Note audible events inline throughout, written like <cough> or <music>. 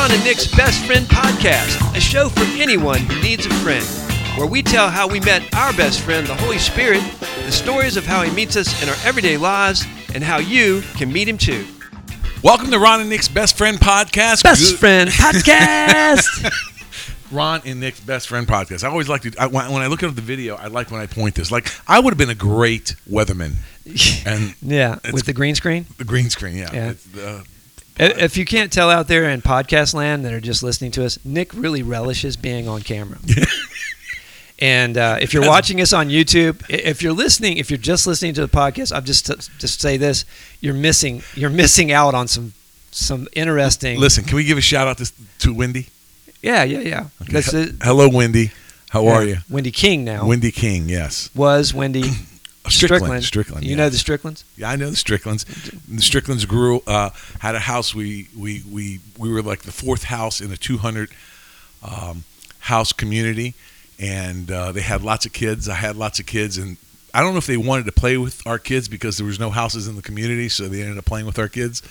Ron and Nick's Best Friend Podcast, a show for anyone who needs a friend, where we tell how we met our best friend, the Holy Spirit, the stories of how he meets us in our everyday lives, and how you can meet him too. Welcome to Ron and Nick's Best Friend Podcast. Best Good- Friend Podcast! <laughs> Ron and Nick's Best Friend Podcast. I always like to, I, when when I look at the video, I like when I point this. Like, I would have been a great weatherman. <laughs> And yeah, with the green screen. the green screen, yeah. Yeah. Uh, Uh, If you can't tell out there in podcast land that are just listening to us, Nick really relishes being on camera. <laughs> and uh, if you're watching us on YouTube, if you're listening, if you're just listening to the podcast, I'm just just say this: you're missing you're missing out on some some interesting. listen, can we give a shout out to, to Wendy? Yeah, yeah, yeah. Okay. Hello, Wendy. How are you? Wendy King now Wendy King, yes. was Wendy <clears throat> Strickland. Strickland. You yes. know the Stricklands? Yeah, I know the Stricklands. The Stricklands grew uh, had a house. We we we we were like the fourth house in a 200 um, house community, and uh, they had lots of kids. I had lots of kids, and I don't know if they wanted to play with our kids because there was no houses in the community, so they ended up playing with our kids.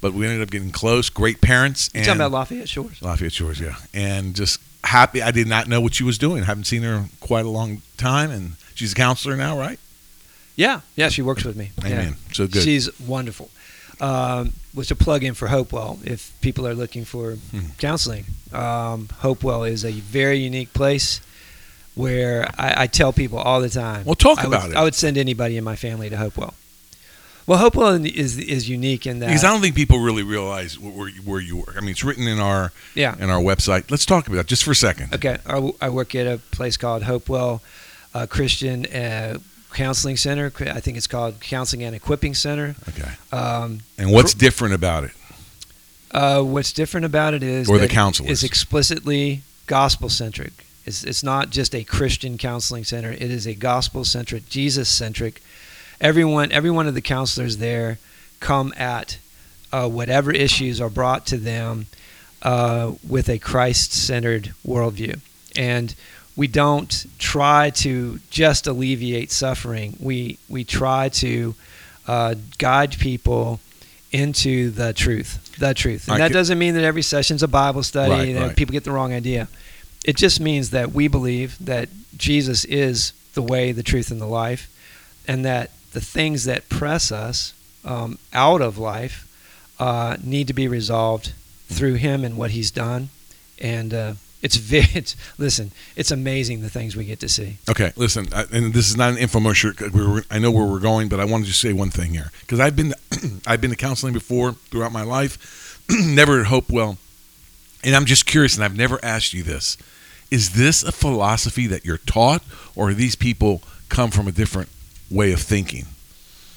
But we ended up getting close. Great parents. You and talking about Lafayette Shores? Lafayette Shores, yeah, and just happy. I did not know what she was doing. I haven't seen her in quite a long time, and she's a counselor now, right? Yeah, yeah. She works with me. Amen. Yeah. So good. She's wonderful. Um, was to plug in for Hopewell if people are looking for Hmm. counseling. Um, Hopewell is a very unique place where I, I tell people all the time. Well, talk I would- about it. I would send anybody in my family to Hopewell. Well, Hopewell is is unique in that. Because I don't think people really realize where you, where you work. I mean, it's written in our yeah. in our website. Let's talk about it just for a second. Okay. I work at a place called Hopewell uh, Christian uh, Counseling Center. I think it's called Counseling and Equipping Center. Okay. Um, And what's different about it? Uh, what's different about it is Or the counselors. It's explicitly gospel centric. It's, it's not just a Christian counseling center. It is a gospel centric, Jesus centric. Everyone, every one of the counselors there come at uh, whatever issues are brought to them uh, with a Christ centered worldview. And we don't try to just alleviate suffering. We we try to uh, guide people into the truth, the truth. And I that get- doesn't mean that every session's a Bible study. Right, that right. People get the wrong idea. It just means that we believe that Jesus is the way, the truth, and the life, and that the things that press us um, out of life uh, need to be resolved through Him and what He's done. And uh, it's very, it's, listen, it's amazing the things we get to see. Okay, listen, I, and this is not an infomercial. we were- I know where we're going, but I wanted to say one thing here because I've been <clears throat> I've been to counseling before throughout my life, <clears throat> never at Hopewell, and I'm just curious, and I've never asked you this: Is this a philosophy that you're taught, or these people come from a different way of thinking?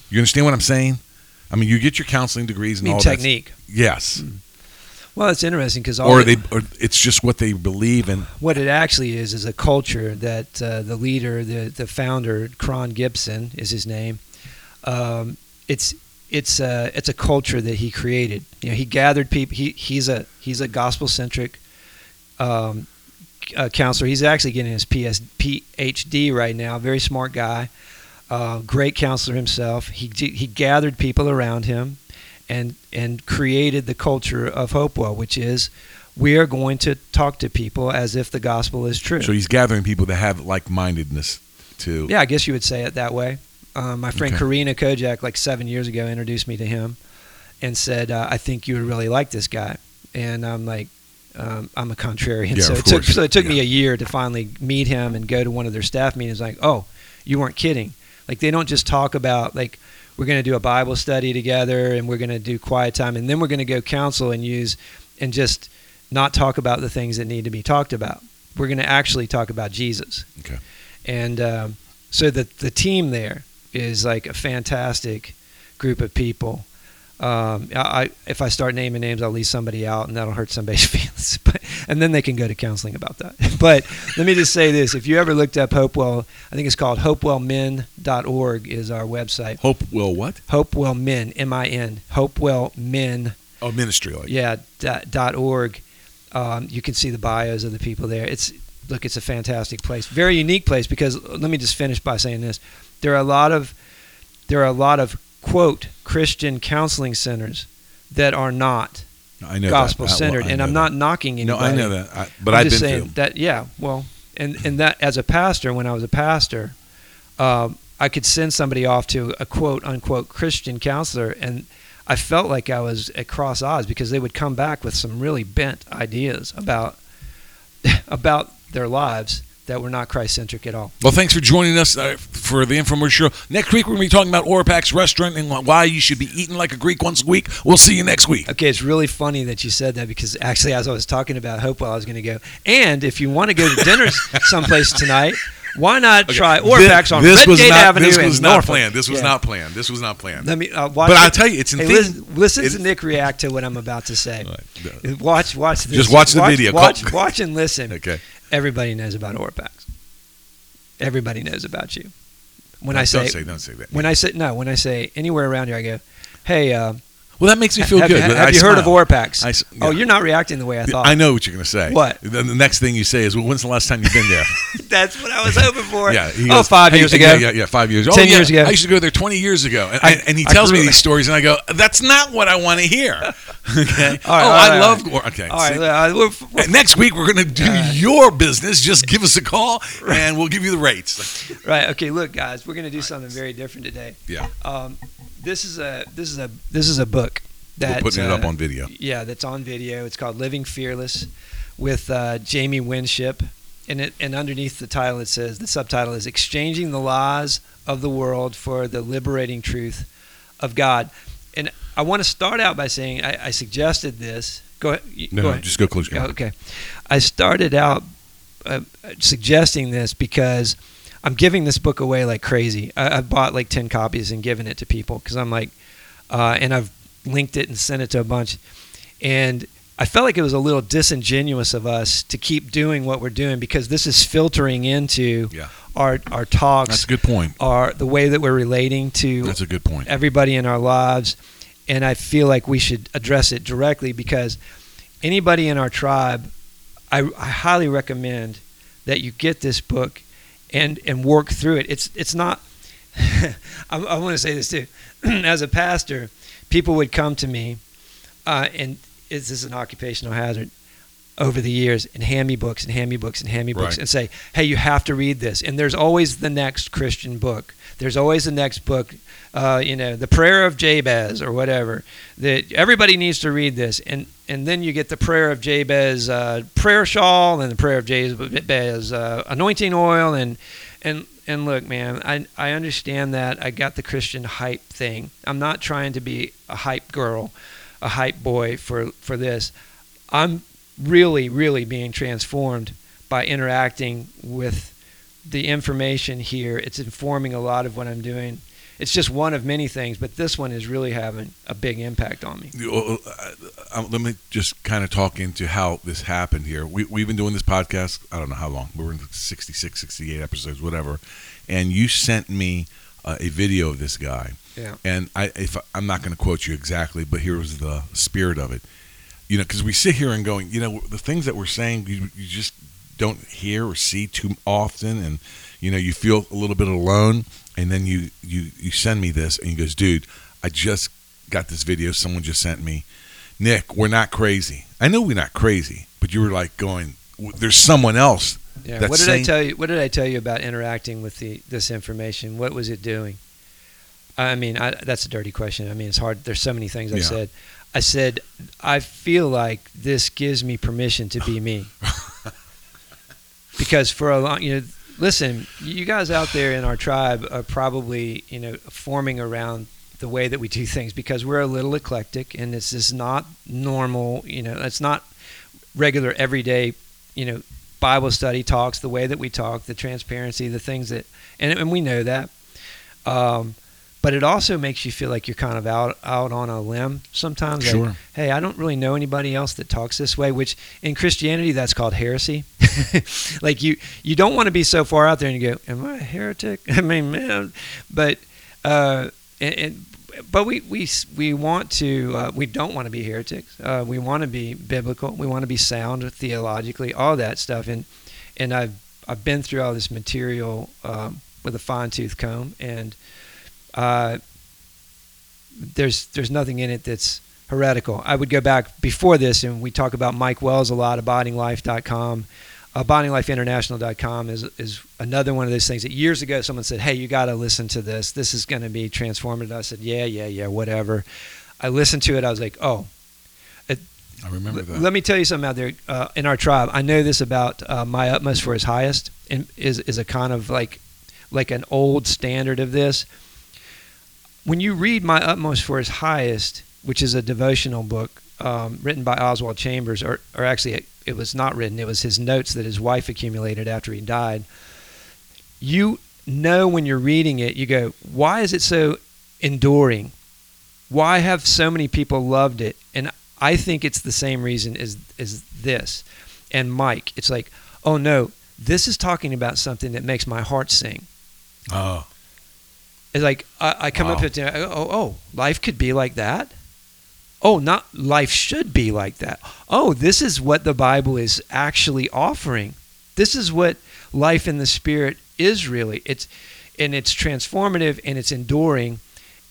You understand what I'm saying? I mean, you get your counseling degrees and all technique. that. Yes, hmm. Well, it's interesting because or they, or it's just what they believe, and what it actually is is a culture that uh, the leader, the the founder, Cron Gibson is his name. Um, it's it's a it's a culture that he created. You know, he gathered people. He he's a he's a gospel centric um, uh, counselor. He's actually getting his PS, PhD right now. Very smart guy, uh, great counselor himself. He he gathered people around him, and and created the culture of Hopewell, which is we are going to talk to people as if the gospel is true. so he's gathering people that have like-mindedness to. yeah, I guess you would say it that way. Um, my friend Okay. Karina Kojak, like seven years ago, introduced me to him and said, uh, "I think you would really like this guy." And I'm like, um, I'm a contrarian, Yeah, so it took so it took me a year to finally meet him and go to one of their staff meetings. Like, oh, you weren't kidding. Like they don't just talk about like we're going to do a Bible study together and we're going to do quiet time and then we're going to go counsel and use and just not talk about the things that need to be talked about. We're going to actually talk about Jesus. Okay. And um, so the the team there is like a fantastic group of people. Um, I, if I start naming names, I'll leave somebody out, and that'll hurt somebody's <laughs> feelings. But and then they can go to counseling about that. <laughs> But let me just say this: if you ever looked up Hopewell, I think it's called hopewellmin.org is our website. Hope will what? Hopewell Men, M-I-N, Hopewell Men Oh, ministry like. yeah dot, dot org um, you can see the bios of the people there it's look it's a fantastic place very unique place because let me just finish by saying this there are a lot of there are a lot of quote christian counseling centers that are not I know gospel that. I- centered, I and I'm that. not knocking anybody. No. I know that. I, but I'm I've just been saying that yeah, well, and and that as a pastor, when I was a pastor, um, I could send somebody off to a quote unquote Christian counselor, and I felt like I was at cross odds because they would come back with some really bent ideas about <laughs> about their lives that were not Christ centric at all. Well, thanks for joining us uh, for the infomercial. Next week, we're going to be talking about Orpax restaurant and why you should be eating like a Greek once a week. We'll see you next week. Okay, it's really funny that you said that because actually, as I was talking about Hopewell, I was going to go. And if you want to go to dinner <laughs> someplace tonight, why not try Orpax on this was Redgate not, Avenue This was not Norfolk? planned. This was Yeah. not planned. This was not planned. Let me uh, watch. But. I'll tell you, it's in Hey, listen, listen to Nick react to what I'm about to say. Right. Watch, watch this. Just watch the video. Watch, watch and listen. Okay. Everybody knows about Orpax. Everybody knows about you. When No, I say, don't say, don't say that. when I say no, when I say anywhere around here, I go, "Hey, uh, well, that makes me feel have, good. have, I you heard of smile. Orpax? I s- Oh, you're not reacting the way I thought. I know what you're going to say. What? Then the next thing you say is, "Well, when's the last time you've been there?" <laughs> That's what I was hoping for. <laughs> yeah. oh, goes, five "Hey, years ago. Yeah, yeah, five years. 10 oh, yeah, years ago. I used to go there 20 years ago, and, I- and, he tells me these stories, and I go, "That's not what I want to hear." <laughs> okay. All right, oh, all I right, love. Or, okay. All right, uh, we're, we're- next week we're going to do Uh, your business. Just give us a call, and we'll give you the rates. right. Okay, look, guys, we're gonna do something very different today. Yeah. Um, this is a this is a this is a book that We're putting it up uh, on video. Yeah, that's on video. It's called Living Fearless with uh, Jamie Winship. And, it, and underneath the title, it says the subtitle is Exchanging the Laws of the World for the Liberating Truth of God. And I want to start out by saying I, I suggested this. Go ahead. No, go ahead. just go close your Okay. I started out uh, suggesting this because I'm giving this book away like crazy. I, I bought like 10 copies and given it to people because I'm like, uh, and I've linked it and sent it to a bunch. And I felt like it was a little disingenuous of us to keep doing what we're doing because this is filtering into Yeah. our, our talks, That's a good point. our, the way that we're relating to That's a good point. everybody in our lives. And I feel like we should address it directly because anybody in our tribe, I, I highly recommend that you get this book and, and work through it. It's, it's not, <laughs> I, I want to say this too. <clears throat> As a pastor, people would come to me, uh, and is this an occupational hazard? Over the years, and hand me books and hand me books and hand me books, Right. and say, "Hey, you have to read this." And there's always the next Christian book. There's always the next book, uh, you know, the Prayer of Jabez or whatever. That everybody needs to read this, and and then you get the Prayer of Jabez uh, prayer shawl and the Prayer of Jabez uh, anointing oil, and and and look, man, I I understand that. I got the Christian hype thing. I'm not trying to be a hype girl, a hype boy for for this. I'm really, really being transformed by interacting with the information here. It's informing a lot of what I'm doing. It's just one of many things, but this one is really having a big impact on me. Uh, uh, let me just kind of talk into how this happened here. We, we've been doing this podcast, I don't know how long. We're in 66, 68 episodes, whatever. And you sent me uh, a video of this guy. Yeah. And I, if I'm not going to quote you exactly, but here was the spirit of it. You know, because we sit here and going, you know, the things that we're saying, you, you just don't hear or see too often, and you know, you feel a little bit alone. And then you you you send me this, and he goes, dude, I just got this video someone just sent me. Nick, we're not crazy. I know we're not crazy, but you were like going, there's someone else. Yeah. What did I tell you? What did I tell you about interacting with the this information? What was it doing? I mean, I, that's a dirty question. I mean, it's hard. There's so many things I Yeah. said. I said I feel like this gives me permission to be me. <laughs> because for a long, you know, listen, you guys out there in our tribe are probably, you know, forming around the way that we do things because we're a little eclectic and this is not normal, you know, it's not regular everyday, you know, Bible study talks, the way that we talk, the transparency, the things that, and, and we know that. Um, but it also makes you feel like you're kind of out out on a limb sometimes. like, Sure. hey, I don't really know anybody else that talks this way. Which in Christianity, that's called heresy. <laughs> like you you don't want to be so far out there and you go, "Am I a heretic?" <laughs> I mean, man, but uh, and, and but we we we want to uh, we don't want to be heretics. Uh, we want to be biblical. We want to be sound theologically, all that stuff. And and I've I've been through all this material um, with a fine tooth comb, and uh, there's there's nothing in it that's heretical. I would go back before this, and we talk about Mike Wells a lot, abidinglife.com. Abidinglifeinternational.com is is another one of those things that years ago someone said, "Hey, you got to listen to this. This is going to be transformative." I said, "Yeah, yeah, yeah, whatever." I listened to it. I was like, "Oh." I remember that. Let me tell you something out there uh, in our tribe. I know this about uh, my utmost for his highest, and is is a kind of like like an old standard of this. When you read my utmost for his highest, which is a devotional book um, written by Oswald Chambers, or or actually it, it was not written. It was his notes that his wife accumulated after he died. You know when you're reading it, you go, why is it so enduring? Why have so many people loved it? And I think it's the same reason as as this. And Mike, it's like, oh no, this is talking about something that makes my heart sing. Oh, It's like I, I come up Wow. with it, oh, oh, oh, life could be like that. Oh, not life should be like that. Oh, this is what the Bible is actually offering. This is what life in the Spirit is really. It's and it's transformative and it's enduring,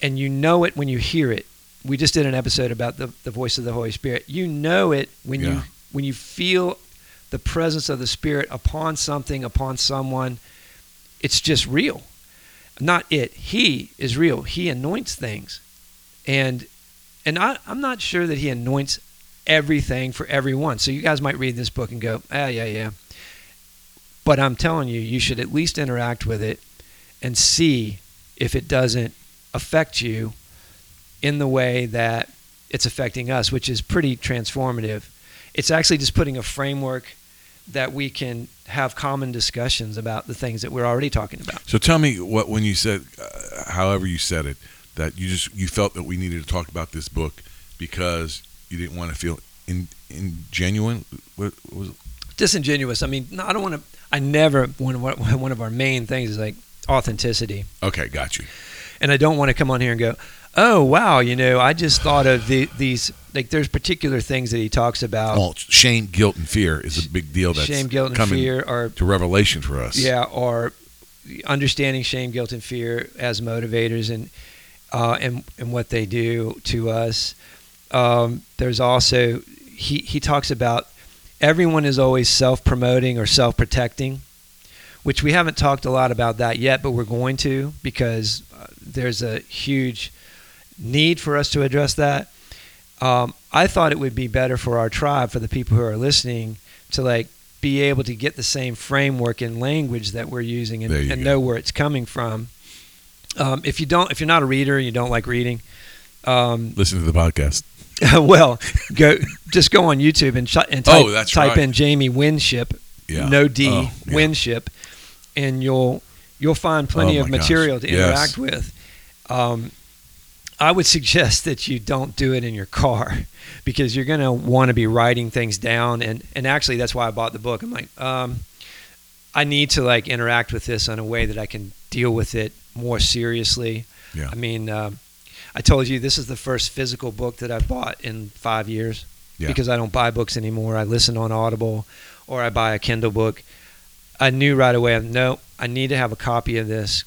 and you know it when you hear it. We just did an episode about the, the voice of the Holy Spirit. You know it when you when you feel the presence of the Spirit upon something, upon someone. It's just real not it. He is real. He anoints things, and and I, I'm not sure that he anoints everything for everyone. So you guys might read this book and go, ah, yeah, yeah. But I'm telling you, you should at least interact with it and see if it doesn't affect you in the way that it's affecting us, which is pretty transformative. It's actually just putting a framework that we can have common discussions about the things that we're already talking about. so tell me what when you said, uh, however you said it, that you just you felt that we needed to talk about this book because you didn't want to feel in in genuine. What, what was it? disingenuous. I mean, no, I don't want to. I never. One of our- <laughs> one of our main things is like authenticity, Okay, got you. and I don't want to come on here and go, "Oh, wow, you know, I just thought of the, these." Like, there's particular things that he talks about. Well, shame, guilt, and fear is a big deal. That's shame, guilt, and fear, or to revelation for us. yeah, or understanding shame, guilt, and fear as motivators, and uh, and and what they do to us. Um, there's also he he talks about everyone is always self-promoting or self-protecting, which we haven't talked a lot about that yet, but we're going to because uh, there's a huge need for us to address that. Um, I thought it would be better for our tribe, for the people who are listening, to like be able to get the same framework and language that we're using and, and know where it's coming from. Um, if you don't, if you're not a reader, and you don't like reading. Um, Listen to the podcast. <laughs> well, go just go on YouTube and, ch- and type, Oh, that's type right. in Jamie Winship, Yeah. no D, Oh, yeah. Winship, and you'll you'll find plenty Oh, of my gosh. material to Yes. interact with. Um, I would suggest that you don't do it in your car <laughs> because you're going to want to be writing things down, and and actually that's why I bought the book. I'm like, um, I need to like interact with this in a way that I can deal with it more seriously. Yeah. I mean, um, I told you this is the first physical book that I've bought in five years Yeah. because I don't buy books anymore. I listen on Audible or I buy a Kindle book. I knew right away, no, I need to have a copy of this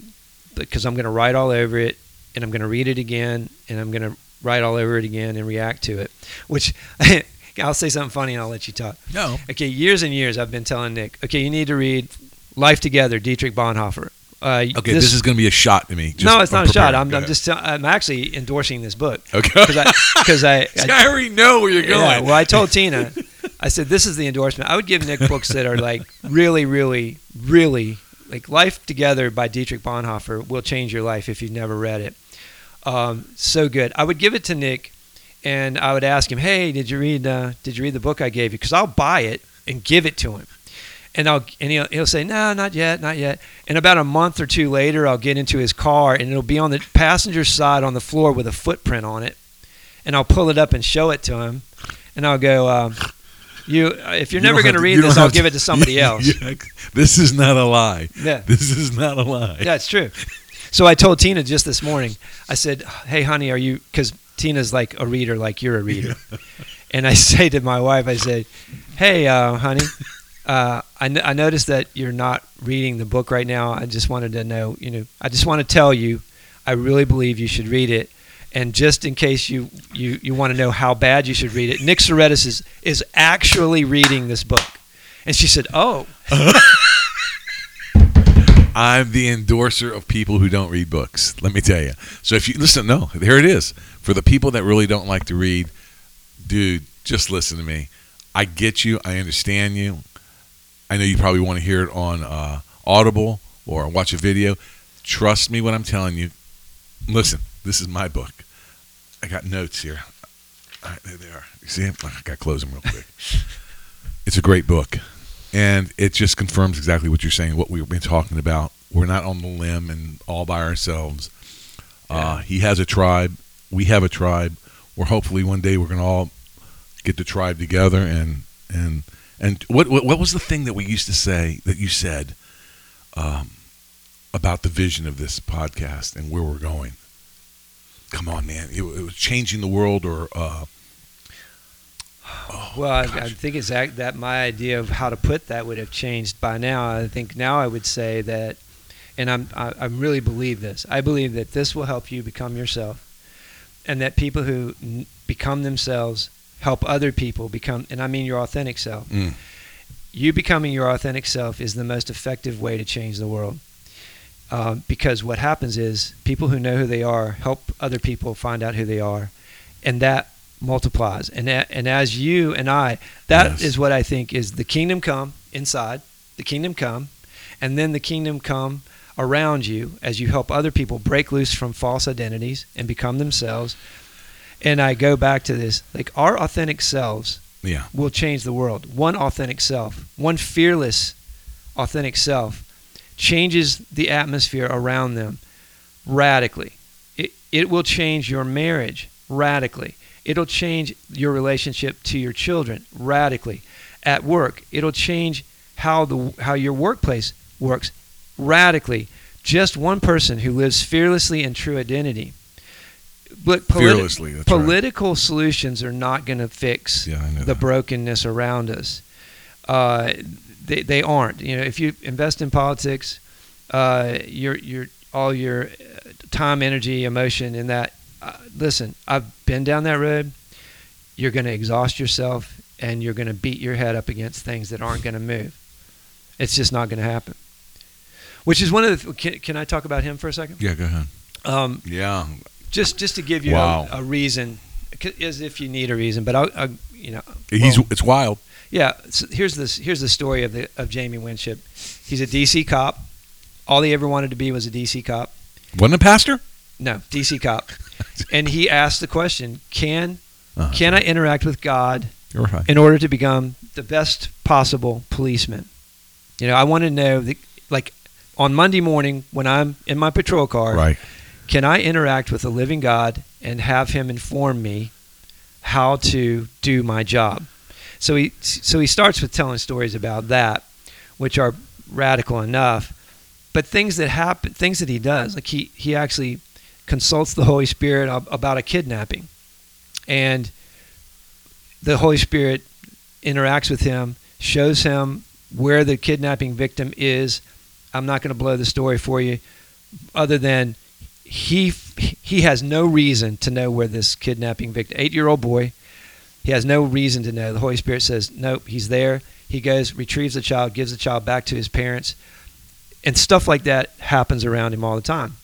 because I'm going to write all over it and I'm going to read it again and I'm going to write all over it again and react to it. Which <laughs> I'll say something funny and I'll let you talk. No. Okay, years and years I've been telling Nick, okay, you need to read Life Together, Dietrich Bonhoeffer. Uh, Okay, this, is going to be a shot to me. Just- no, it's not a shot. I'm, I'm just I'm actually endorsing this book okay. because I I, <laughs> I I already know where you're going. yeah, well, I told <laughs> Tina, I said, this is the endorsement. I would give Nick books that are like really, really, really like Life Together by Dietrich Bonhoeffer will change your life if you've never read it. Um, so good. I would give it to Nick, and I would ask him, "Hey, did you read? Uh, did you read the book I gave you? Because I'll buy it and give it to him." And I'll and he'll, he'll say, "No, not yet, not yet." And about a month or two later, I'll get into his car, and it'll be on the passenger side on the floor with a footprint on it, and I'll pull it up and show it to him, and I'll go, um, "You, if you're You never going to read this, I'll have give it to somebody <laughs> else." This is not a lie. Yeah. This is not a lie. Yeah, it's true. So I told Tina just this morning. I said, "Hey, honey, are you?" Because Tina's like a reader, like you're a reader. and I <laughs> say to my wife, I said, "Hey, uh, honey, uh, I, n- I noticed that you're not reading the book right now. I just wanted to know, you know, I just want to tell you, I really believe you should read it, And just in case you, you, you want to know how bad you should read it, Nick Soretis is, is actually reading this book. And she said, Oh, <laughs> I'm the endorser of people who don't read books. Let me tell you. So if you listen, no, here it is. For the people that really don't like to read, dude, just listen to me. I get you. I understand you. I know you probably want to hear it on uh, Audible or watch a video. Trust me when I'm telling you. Listen, this is my book. I got notes here. All right, there they are. You see? I got to close them real quick. <laughs> it's a great book and it just confirms exactly what you're saying, what we've been talking about. We're not on the limb and all by ourselves. Uh, he has a tribe. We have a tribe. We're hopefully one day we're gonna all get the tribe together and and and what what, what was the thing that we used to say that you said um, about the vision of this podcast and where we're going? Come on, man! It, it was changing the world, or uh, oh, Well, I, I think it's that, that my idea of how to put that would have changed by now. I think now I would say that, and I'm, I, I really believe this. I believe that this will help you become yourself, and that people who n- become themselves help other people become, and I mean your authentic self. Mm. You becoming your authentic self is the most effective way to change the world. Um, because what happens is people who know who they are help other people find out who they are, and that multiplies. And and as you and I, that is Yes. what I think is the kingdom come inside, the kingdom come, and then the kingdom come around you as you help other people break loose from false identities and become themselves. And I go back to this, like our authentic selves yeah, will change the world. One authentic self, one fearless authentic self changes the atmosphere around them radically. It, it will change your marriage radically. It'll change your relationship to your children radically. At work, it'll change how the how your workplace works radically. Just one person who lives fearlessly in true identity. But politi- fearlessly. That's right. political solutions are not going to fix Yeah, the that. brokenness around us. Uh, they, they aren't. You know, if you invest in politics, uh, your your all your uh, time, energy, emotion in that. Uh, listen, I've been down that road. You're going to exhaust yourself, and you're going to beat your head up against things that aren't going to move. It's just not going to happen. Which is one of the. Can, can I talk about him for a second? Yeah, go ahead. Um, Yeah, just just to give you Wow. a, a reason, as if you need a reason. But I'll, i you know, he's well, it's wild. yeah. So here's this. Here's the story of the of Jamie Winship. He's a DC cop. All he ever wanted to be was a DC cop. Wasn't a pastor? No, DC cop. <laughs> and he asked the question: Can Uh-huh. can I interact with God right. in order to become the best possible policeman? You know, I want to know that, like, on Monday morning when I'm in my patrol car, Right. can I interact with the living God and have Him inform me how to do my job? So he so he starts with telling stories about that, which are radical enough, but things that happen, things that he does, like he he actually consults the Holy Spirit about a kidnapping, and the Holy Spirit interacts with him, shows him where the kidnapping victim is. I'm not going to blow the story for you, other than he he has no reason to know where this kidnapping victim, eight year old boy, he has no reason to know. The Holy Spirit says, nope, he's there. He goes, retrieves the child, gives the child back to his parents, and stuff like that happens around him all the time,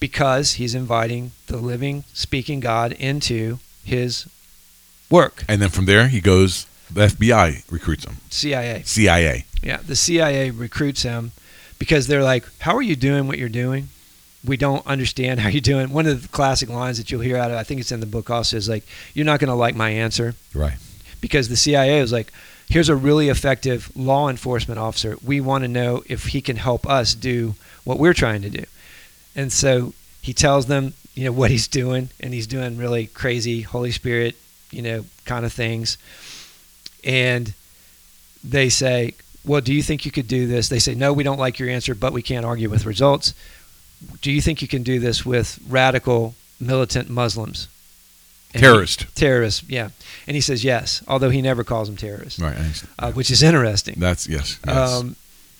because he's inviting the living, speaking God into his work. And then from there, he goes. The FBI recruits him. CIA. CIA. Yeah, the CIA recruits him because they're like, "How are you doing what you're doing? We don't understand how you're doing." One of the classic lines that you'll hear out of, I think it's in the book also, is like, "You're not going to like my answer," Right. because the CIA is like, "Here's a really effective law enforcement officer. We want to know if he can help us do what we're trying to do," and so he tells them, you know, what he's doing, and he's doing really crazy Holy Spirit, you know, kind of things, and they say, Well, do you think you could do this? They say, No, we don't like your answer, but we can't argue with results. Do you think you can do this with radical militant Muslims? And he- Terrorist. yeah. And he says yes, although he never calls them terrorists, Right. Uh, which is interesting. That's yes. yes. Um,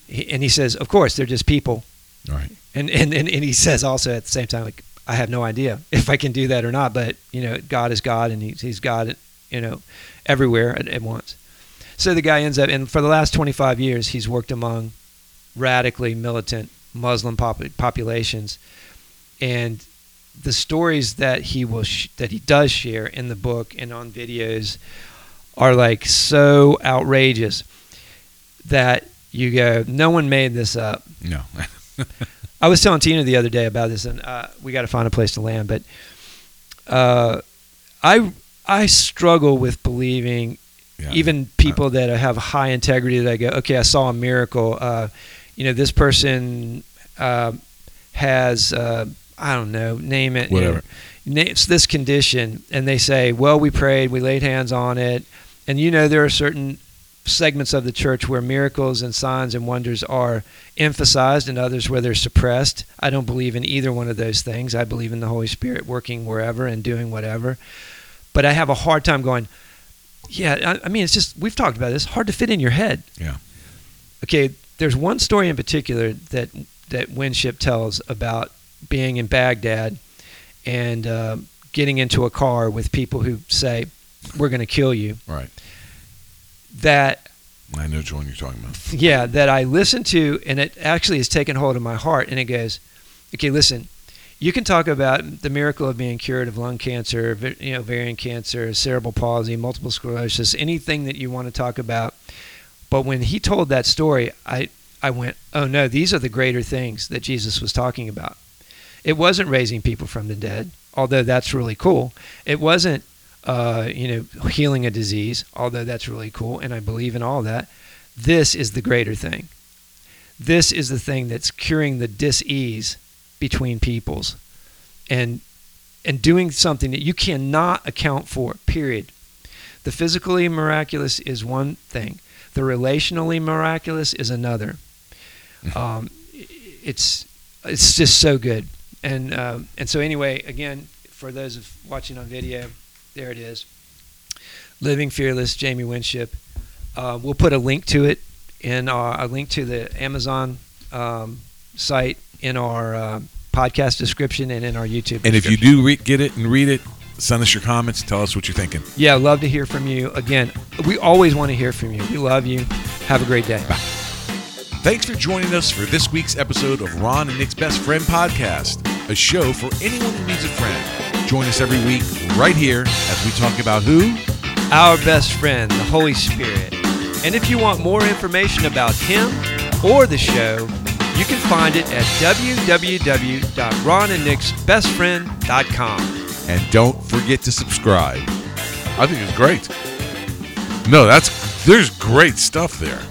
he, and he says, Of course, they're just people. right. And, and, and, and he says also at the same time, like, I have no idea if I can do that or not. But you know, God is God, and He's He's God, you know, everywhere at, at once. So the guy ends up, and for the last 25 years, he's worked among radically militant Muslim pop- populations, and the stories that he will sh- that he does share in the book and on videos are like so outrageous that you go, no one made this up. No. <laughs> I was telling Tina the other day about this, and uh, we got to find a place to land. But uh, I I struggle with believing Yeah. even people that have high integrity that I go, okay, I saw a miracle. Uh, you know, this person uh, has uh, I don't know, name it, Whatever. names this condition, and they say, well, we prayed, we laid hands on it, and you know, there are certain segments of the church where miracles and signs and wonders are emphasized and others where they're suppressed. I don't believe in either one of those things. I believe in the Holy Spirit working wherever and doing whatever. But I have a hard time going, yeah, I, I mean, it's just, we've talked about this, hard to fit in your head. Yeah. Okay, there's one story in particular that, that Winship tells about being in Baghdad and uh, getting into a car with people who say, we're going to kill you. Right. That I know which one you're talking about. <laughs> yeah, that I listen to, and it actually has taken hold of my heart. And it goes, okay, listen, you can talk about the miracle of being cured of lung cancer, you know, ovarian cancer, cerebral palsy, multiple sclerosis, anything that you want to talk about. But when he told that story, I, I went, oh no, these are the greater things that Jesus was talking about. It wasn't raising people from the dead, although that's really cool. It wasn't, uh, you know, healing a disease, although that's really cool, and I believe in all that. This is the greater thing. This is the thing that's curing the dis-ease between peoples, and and doing something that you cannot account for. Period. The physically miraculous is one thing. The relationally miraculous is another. <laughs> Um, it's it's just so good, and um, and so anyway, again, for those of watching on video, there it is. Living Fearless, Jamie Winship. Uh, we'll put a link to it in our, a link to the Amazon um, site in our uh, podcast description and in our YouTube. And if you do re- get it and read it, send us your comments. Tell us what you're thinking. yeah, love to hear from you. Again, we always want to hear from you. We love you. Have a great day. Bye. Thanks for joining us for this week's episode of Ron and Nick's Best Friend Podcast, a show for anyone who needs a friend. Join us every week right here as we talk about who? Our best friend, the Holy Spirit. And if you want more information about him or the show, you can find it at www.ronandnicksbestfriend.com. And don't forget to subscribe. I think it's great. No, that's there's great stuff there.